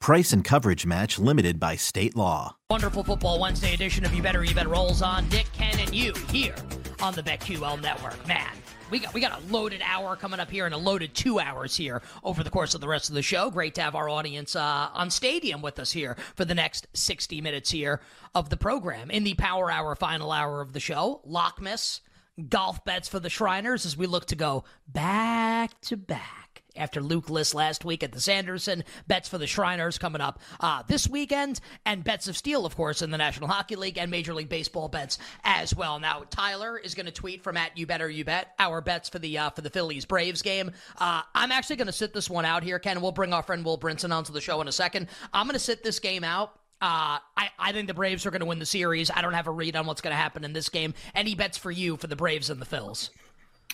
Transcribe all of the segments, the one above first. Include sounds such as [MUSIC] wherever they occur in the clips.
Price and coverage match limited by state law. Wonderful Football Wednesday edition of You Better You Bet rolls on. Nick, Ken, and you here on the BetQL Network. Man, we got we got a loaded hour coming up here and a loaded two hours here over the course of the rest of the show. Great to have our audience uh, on Stadium with us here for the next 60 minutes here of the program. In the Power Hour, final hour of the show, Lockmas, golf bets for the Shriners as we look to go back to back after Luke List last week at the Sanderson. Bets for the Shriners coming up uh, this weekend, and bets of steel, of course, in the National Hockey League and Major League Baseball bets as well. Now Tyler is going to tweet from at You Better You Bet our bets for the uh, for the Phillies Braves game. Uh, I'm actually going to sit this one out here, Ken. We'll bring our friend Will Brinson onto the show in a second. I'm going to sit this game out. Uh, I, I think the Braves are going to win the series. I don't have a read on what's going to happen in this game. Any bets for you for the Braves and the Phils?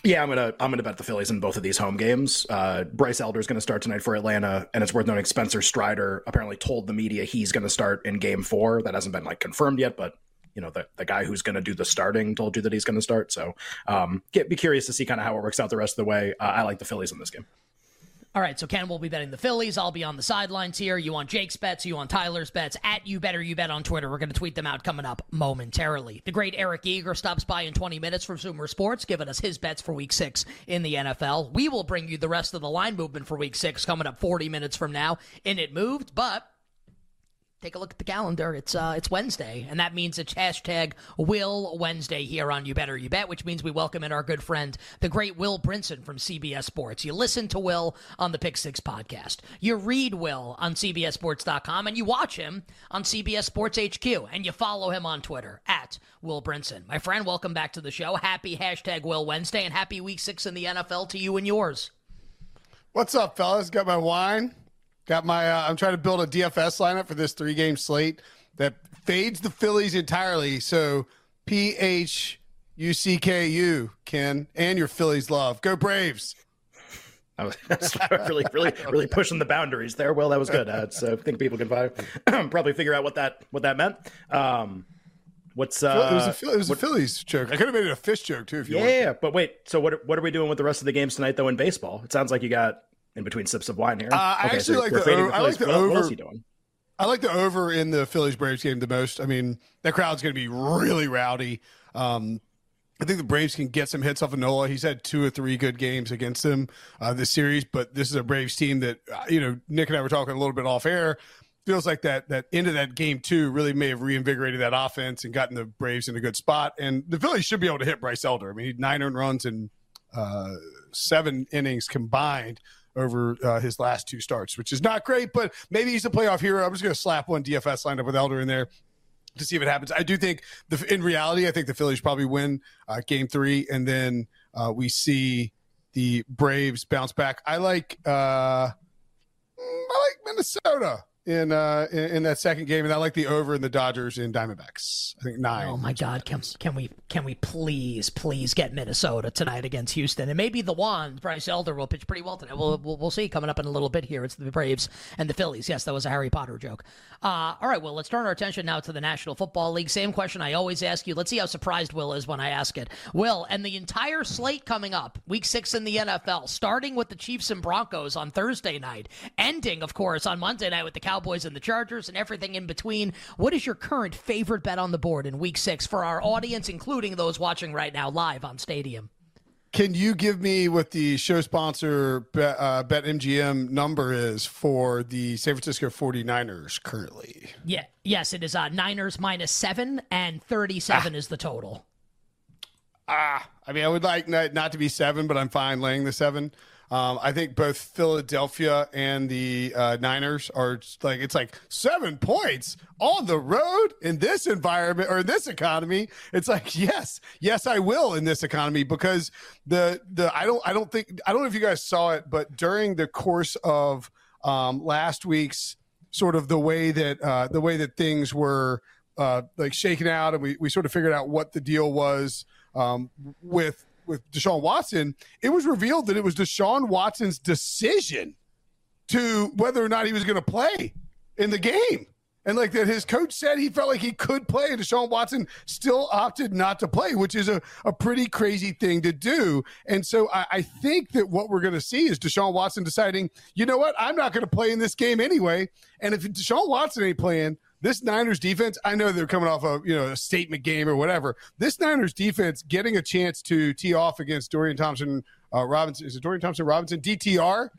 Yeah, I'm gonna I'm gonna bet the Phillies in both of these home games. Uh, Bryce Elder is to start tonight for Atlanta, and it's worth noting Spencer Strider apparently told the media he's to start in Game Four. That hasn't been like confirmed yet, but you know the the guy who's going to do the starting told you that he's going to start. So um, get be curious to see kind of how it works out the rest of the way. Uh, I like the Phillies in this game. All right, so Ken will be betting the Phillies. I'll be on the sidelines here. You on Jake's bets, you on Tyler's bets. At You Better You Bet on Twitter. We're going to tweet them out coming up momentarily. The great Eric Eager stops by in 20 minutes from Sumer Sports, giving us his bets for week six in the NFL. We will bring you the rest of the line movement for week six coming up 40 minutes from now And It Moved, but take a look at the calendar. It's uh, it's Wednesday, and that means it's hashtag Will Wednesday here on You Better You Bet, which means we welcome in our good friend, the great Will Brinson from CBS Sports. You listen to Will on the Pick Six podcast. You read Will on CBSSports.com, and you watch him on CBS Sports HQ, and you follow him on Twitter at Will Brinson. My friend, welcome back to the show. Happy hashtag Will Wednesday, and happy Week Six in the NFL to you and yours. What's up, fellas? Got my wine. Got my. Uh, I'm trying to build a DFS lineup for this three game slate that fades the Phillies entirely. So P H U C K U, Ken, and your Phillies love. Go Braves. [LAUGHS] I was really, really, really pushing the boundaries there. Well, that was good. Uh, so I think people can probably, [CLEARS THROAT] probably figure out what that what that meant. Um, what's uh, it was a, it was a Phillies joke. I could have made it a fish joke too if you yeah, want. Yeah, but wait. So what what are we doing with the rest of the games tonight though in baseball? It sounds like you got in between sips of wine here. Uh, I okay, actually so like the, over, I like the What- over. What else he doing? I like the over in the Phillies Braves game the most. I mean, that crowd's going to be really rowdy. Um, I think the Braves can get some hits off of Nola. He's had two or three good games against them uh, this series, but this is a Braves team that uh, you know Nick and I were talking a little bit off air. Feels like that that end of that game two really may have reinvigorated that offense and gotten the Braves in a good spot. And the Phillies should be able to hit Bryce Elder. I mean, he nine earned runs in uh, seven innings combined over uh, his last two starts, which is not great, but maybe he's a playoff hero. I'm just going to slap one DFS lineup with Elder in there to see if it happens. I do think the in reality, I think the Phillies probably win uh, Game Three, and then uh, we see the Braves bounce back. I like uh, I like Minnesota in uh in, in, that second game, and I like the over in the Dodgers and Diamondbacks. I think nine. Oh my God! Can can we can we please please get Minnesota tonight against Houston? And maybe the one Bryce Elder will pitch pretty well tonight. We'll, we'll we'll see coming up in a little bit here. It's the Braves and the Phillies. Yes, that was a Harry Potter joke. Uh, all right. Well, let's turn our attention now to the National Football League. Same question I always ask you. Let's see how surprised Will is when I ask it. Will and the entire slate coming up, Week Six in the NFL, starting with the Chiefs and Broncos on Thursday night, ending of course on Monday night with the Cowboys and the Chargers and everything in between. What is your current favorite bet on the board in week six for our audience, including those watching right now live on Stadium? Can you give me what the show sponsor Bet, uh, BetMGM number is for the San Francisco 49ers currently? Yeah, yes, it is uh, Niners minus seven, and 37 ah. is the total. Ah, I mean, I would like not, not to be seven, but I'm fine laying the seven. Um, I think both Philadelphia and the uh, Niners are like it's like seven points on the road in this environment or this economy. It's like yes, yes, I will in this economy because the the I don't I don't think I don't know if you guys saw it, but during the course of um, last week's sort of the way that uh, the way that things were uh, like shaken out, and we we sort of figured out what the deal was um, with with Deshaun Watson, it was revealed that it was Deshaun Watson's decision to whether or not he was going to play in the game. And like that, his coach said he felt like he could play, and Deshaun Watson still opted not to play, which is a, a pretty crazy thing to do. And so I, I think that what we're going to see is Deshaun Watson deciding, you know what, I'm not going to play in this game anyway. And if Deshaun Watson ain't playing, this Niners defense, I know they're coming off a you know a statement game or whatever. This Niners defense getting a chance to tee off against Dorian Thompson uh, Robinson. Is it Dorian Thompson Robinson? DTR.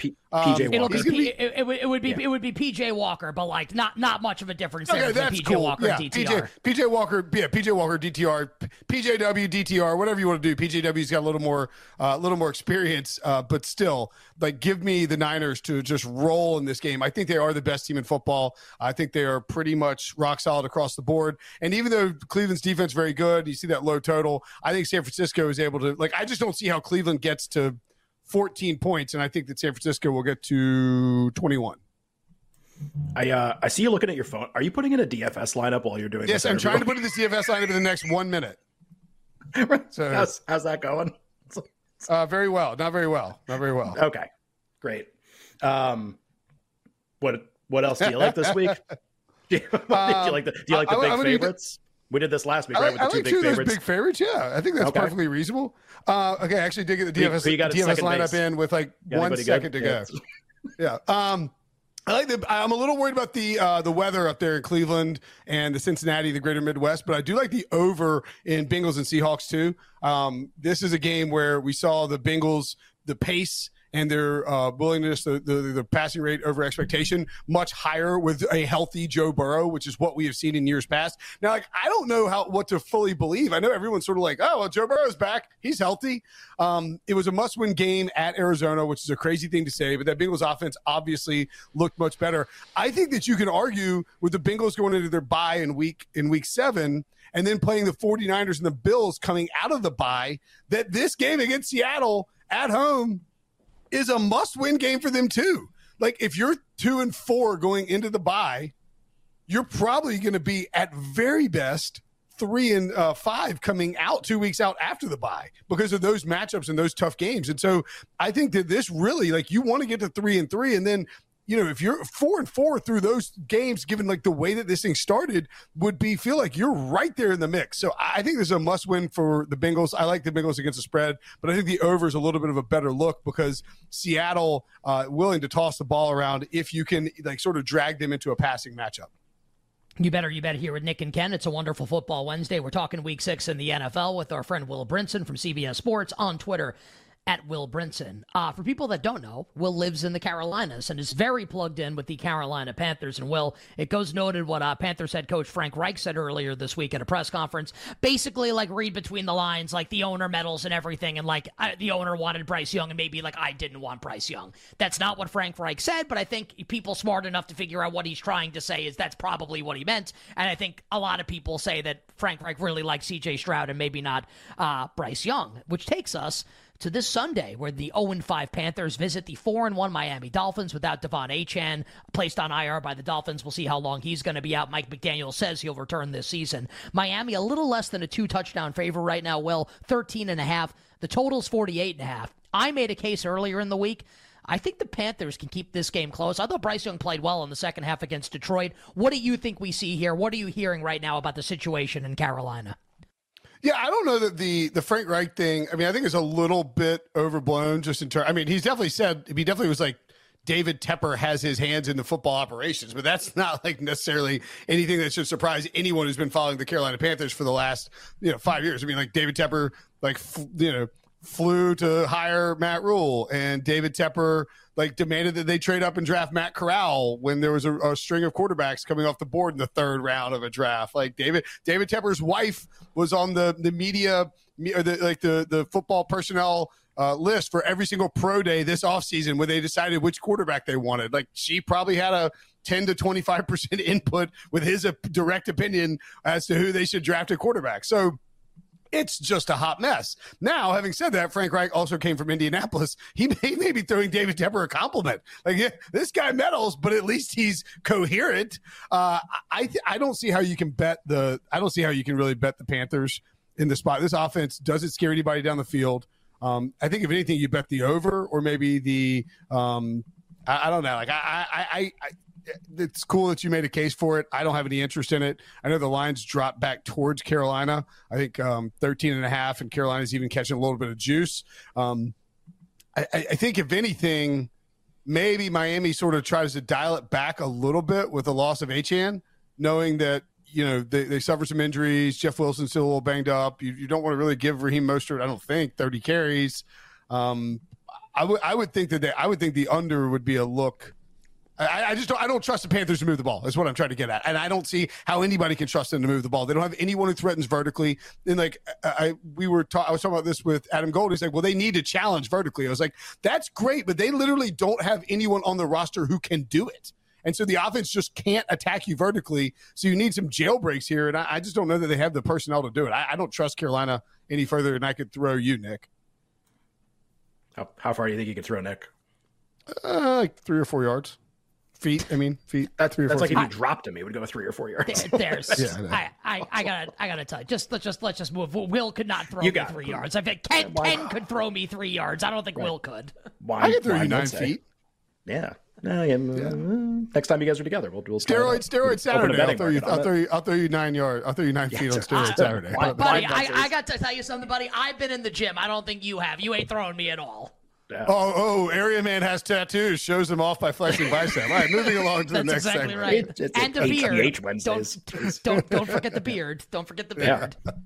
PJ um, Walker. Be, be, it, it, would, it would be yeah. it would be PJ Walker, but like not not much of a difference okay, there. that's PJ cool. Walker yeah, DTR. PJ, PJ Walker, yeah, PJ Walker DTR, PJW DTR, whatever you want to do. PJW's got a little more a uh, little more experience, uh, but still, like give me the Niners to just roll in this game. I think they are the best team in football. I think they are pretty much rock solid across the board. And even though Cleveland's defense very good, you see that low total. I think San Francisco is able to like. I just don't see how Cleveland gets to 14 points, and I think that San Francisco will get to 21. I uh, I see you looking at your phone. Are you putting in a DFS lineup while you're doing yes, this? Yes, I'm trying to put in this DFS lineup in the next one minute. [LAUGHS] So how's, how's that going? Uh, very well. Not very well. Not very well. Okay, great. Um, what what else do you like this week? [LAUGHS] [LAUGHS] do, you, um, like the Do you like the I, big I, favorites? We did this last week, right? With the two like big favorites. big favorites, yeah. I think that's okay. perfectly reasonable. Uh, okay, I actually did get the DFS, so DFS lineup base. in with like one second good? to go. [LAUGHS] yeah. Um, I like the. I'm a little worried about the uh, the weather up there in Cleveland and the Cincinnati, the Greater Midwest, but I do like the over in Bengals and Seahawks too. Um, this is a game where we saw the Bengals, the pace and their uh, willingness, the, the, the passing rate over expectation, much higher with a healthy Joe Burrow, which is what we have seen in years past. Now, like I don't know how what to fully believe. I know everyone's sort of like, oh, well, Joe Burrow's back, he's healthy. Um, it was a must-win game at Arizona, which is a crazy thing to say, but that Bengals offense obviously looked much better. I think that you can argue with the Bengals going into their bye in week in week seven and then playing the 49ers and the Bills coming out of the bye, that this game against Seattle at home is a must win game for them too. Like if you're two and four going into the bye, you're probably going to be at very best three and uh, five coming out two weeks out after the bye because of those matchups and those tough games. And so I think that this really like you want to get to three and three and then you know, if you're four and four through those games, given like the way that this thing started, would be feel like you're right there in the mix. So I think this is a must win for the Bengals. I like the Bengals against the spread, but I think the over is a little bit of a better look because Seattle uh, willing to toss the ball around if you can like sort of drag them into a passing matchup. You better, you better hear with Nick and Ken. It's a wonderful football Wednesday. We're talking week six in the NFL with our friend Will Brinson from CBS Sports on Twitter at Will Brinson. Uh, for people that don't know, Will lives in the Carolinas and is very plugged in with the Carolina Panthers. And Will, it goes noted what uh, Panthers head coach Frank Reich said earlier this week at a press conference. Basically, like read between the lines, like the owner meddles and everything, and like I, the owner wanted Bryce Young, and maybe like I didn't want Bryce Young. That's not what Frank Reich said, but I think people smart enough to figure out what he's trying to say is that's probably what he meant. And I think a lot of people say that Frank Reich really likes C.J. Stroud and maybe not uh, Bryce Young, which takes us to this Sunday, where the 0 5 Panthers visit the 4 1 Miami Dolphins without De'Von Achane, placed on IR by the Dolphins. We'll see how long he's going to be out. Mike McDaniel says he'll return this season. Miami, a little less than a two touchdown favor right now, Will, 13 and a half. The total's 48 and a half. I made a case earlier in the week. I think the Panthers can keep this game close. I thought Bryce Young played well in the second half against Detroit. What do you think we see here? What are you hearing right now about the situation in Carolina? Yeah, I don't know that the the Frank Reich thing. I mean, I think it's a little bit overblown. Just in terms, I mean, he's definitely said he definitely was like David Tepper has his hands in the football operations, but that's not like necessarily anything that should surprise anyone who's been following the Carolina Panthers for the last you know five years. I mean, like David Tepper, like you know flew to hire Matt Rhule, and David Tepper like demanded that they trade up and draft Matt Corral when there was a, a, string of quarterbacks coming off the board in the third round of a draft. Like David David Tepper's wife was on the the media or the like the the football personnel. Uh, list for every single pro day this offseason when they decided which quarterback they wanted. Like she probably had a 10 to 25% [LAUGHS] input with his direct opinion as to who they should draft a quarterback. So it's just a hot mess. Now, having said that, Frank Reich also came from Indianapolis. He [LAUGHS] may, may be throwing David Tepper a compliment. Like, yeah, this guy meddles, but at least he's coherent. Uh, I I don't see how you can bet the. I don't see how you can really bet the Panthers in the spot. This offense doesn't scare anybody down the field. Um, I think if anything, you bet the over or maybe the. Um, I, I don't know. Like I, I, I it's cool that you made a case for it. I don't have any interest in it. I know the lines dropped back towards Carolina. I think um, 13 and a half, and Carolina's even catching a little bit of juice. Um, I, I, think, if anything, maybe Miami sort of tries to dial it back a little bit with the loss of Achane, knowing that you know they, they suffer some injuries. Jeff Wilson's still a little banged up. You, you don't want to really give Raheem Mostert, I don't think, 30 carries. Um, I would I would think that they, I would think the under would be a look I, I, just don't. I don't trust the Panthers to move the ball. Is what I'm trying to get at, and I don't see how anybody can trust them to move the ball. They don't have anyone who threatens vertically. And like I, we were, ta- I was talking about this with Adam Gold. He's like, well, they need to challenge vertically. I was like, that's great, but they literally don't have anyone on the roster who can do it. And so the offense just can't attack you vertically. So you need some jailbreaks here. And I, I just don't know that they have the personnel to do it. I, I, don't trust Carolina any further than I could throw you, Nick. How, how far do you think you could throw Nick? Uh, like three or four yards feet. I mean, feet. That's three or that's four like feet. if you dropped him, he would go three or four yards. There, there's, [LAUGHS] yeah, I, I, I, gotta, I gotta tell you, just let's just let's just move. Will could not throw you me three yards. I think Ken, Ken could throw me three yards. I don't think right. Will could. Why, I can throw you nine feet. Yeah. No, yeah, yeah. Next time you guys are together, we'll, we'll steroid steroid Saturday. I'll throw you. I'll throw you. I'll throw you nine yards. I'll throw you nine yeah, feet on steroid [LAUGHS] uh, Saturday. Buddy, I, I got to tell you something, buddy. I've been in the gym. I don't think you have. You ain't throwing me at all. Yeah. Oh, oh, area man has tattoos, shows them off by flexing bicep. All right, moving along to the next exactly segment. Right. It, and the beard. Wednesdays. Don't, [LAUGHS] don't, don't forget the beard. Don't forget the beard. Yeah. [LAUGHS]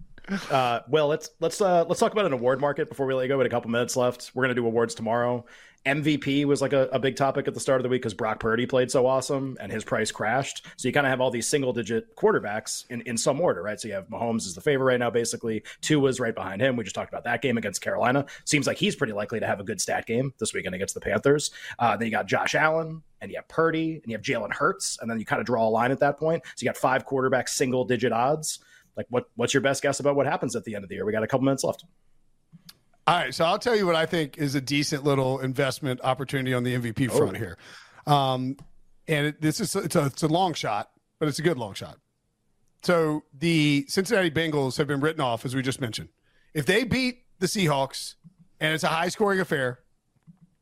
Uh, well, let's let's uh, let's talk about an award market before we let you go. We had a couple minutes left. We're gonna do awards tomorrow. MVP was like a, a big topic at the start of the week because Brock Purdy played so awesome and his price crashed. So you kind of have all these single digit quarterbacks in, in some order, right? So you have Mahomes is the favorite right now, basically. Tua was right behind him. We just talked about that game against Carolina. Seems like he's pretty likely to have a good stat game this weekend against the Panthers. Uh, then you got Josh Allen and you have Purdy and you have Jalen Hurts. And then you kind of draw a line at that point. So you got five quarterbacks, single digit odds. Like what what's your best guess about what happens at the end of the year? We got a couple minutes left. All right, so I'll tell you what I think is a decent little investment opportunity on the MVP front oh. here, um, and it, this is it's a it's a long shot, but it's a good long shot. So the Cincinnati Bengals have been written off, as we just mentioned. If they beat the Seahawks, and it's a high scoring affair,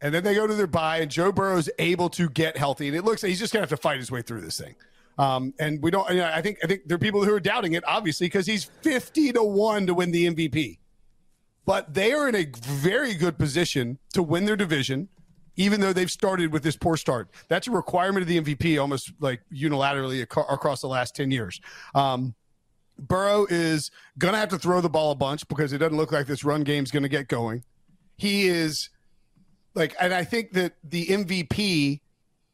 and then they go to their bye, and Joe Burrow is able to get healthy, and it looks like he's just gonna have to fight his way through this thing. Um, and we don't. You know, I think I think there are people who are doubting it, obviously, because he's fifty to one to win the MVP but they are in a very good position to win their division, even though they've started with this poor start. That's a requirement of the MVP almost like unilaterally across the last 10 years. Um, Burrow is going to have to throw the ball a bunch because it doesn't look like this run game is going to get going. He is like, and I think that the MVP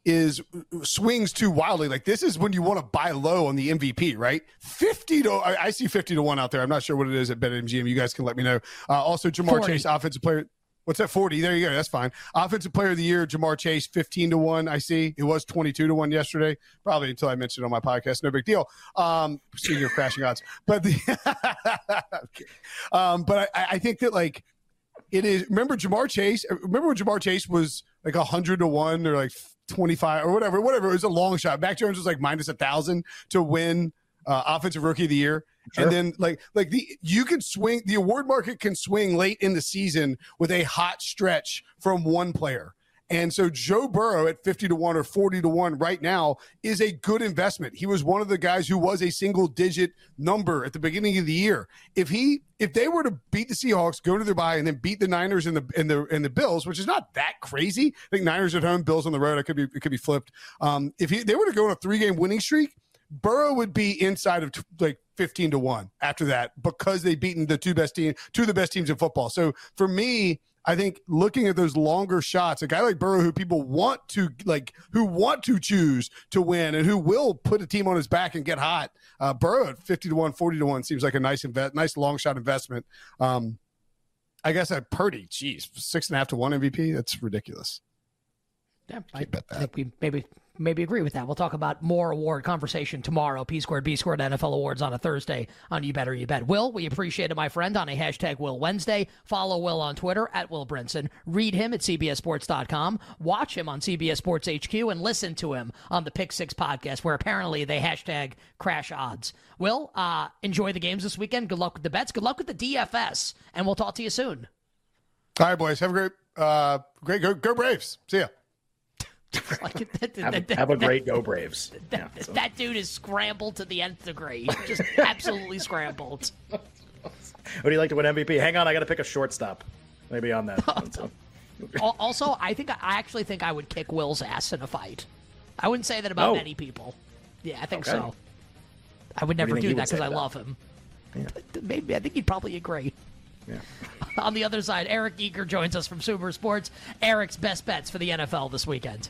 is swings too wildly. Like this is when you want to buy low on the MVP, right? Fifty to I, I see fifty to one out there. I'm not sure what it is at BetMGM. You guys can let me know. Uh, also, Ja'Marr 40. Chase, offensive player. What's that? Forty. There you go. That's fine. Offensive player of the year, Ja'Marr Chase, fifteen to one. I see. It was twenty-two to one yesterday. Probably until I mentioned it on my podcast. No big deal. Um, speaking of crashing odds, but the, [LAUGHS] um, but I, I think that like it is. Remember Ja'Marr Chase? Remember when Ja'Marr Chase was like hundred to one or like twenty five or whatever, whatever. It was a long shot. Mac Jones was like minus a thousand to win uh, offensive rookie of the year. Sure. And then like like the you can swing the award market can swing late in the season with a hot stretch from one player. And so Joe Burrow at 50 to 1 or 40 to 1 right now is a good investment. He was one of the guys who was a single digit number at the beginning of the year. If he if they were to beat the Seahawks, go to their bye and then beat the Niners and the and the and the Bills, which is not that crazy. I think Niners at home, Bills on the road, it could be it could be flipped. Um, if he, they were to go on a three game winning streak, Burrow would be inside of t- like 15 to 1 after that because they've beaten the two best team two of the best teams in football. So for me, I think looking at those longer shots, a guy like Burrow who people want to like, who want to choose to win and who will put a team on his back and get hot. Uh, Burrow at 50 to 1, 40 to 1 seems like a nice invest, nice long shot investment. Um, I guess at Purdy, geez, six and a half to one MVP. That's ridiculous. Yeah, I, I think we maybe maybe agree with that. We'll talk about more award conversation tomorrow. P squared, B squared NFL awards on a Thursday on You Better You Bet. Will, we appreciate it, my friend, on a hashtag Will Wednesday. Follow Will on Twitter at Will Brinson. Read him at CBSSports.com. Watch him on CBS Sports HQ and listen to him on the Pick Six podcast, where apparently they hashtag crash odds. Will, uh, enjoy the games this weekend. Good luck with the bets. Good luck with the DFS, and we'll talk to you soon. All right, boys. Have a great, uh, great go, go Braves. See ya. [LAUGHS] have, have, a great go Braves. That, yeah, so. that, dude is scrambled to the nth degree. Just [LAUGHS] absolutely scrambled. Would you like to win MVP? Hang on, I got to pick a shortstop. Maybe on that. [LAUGHS] also, I think I actually think I would kick Will's ass in a fight. I wouldn't say that about oh. many people. Yeah, I think okay. so. I would never do, do that because I love him. Yeah. Maybe I think he'd probably agree. Yeah. On the other side, Eric Eager joins us from Sumer Sports. Eric's best bets for the NFL this weekend.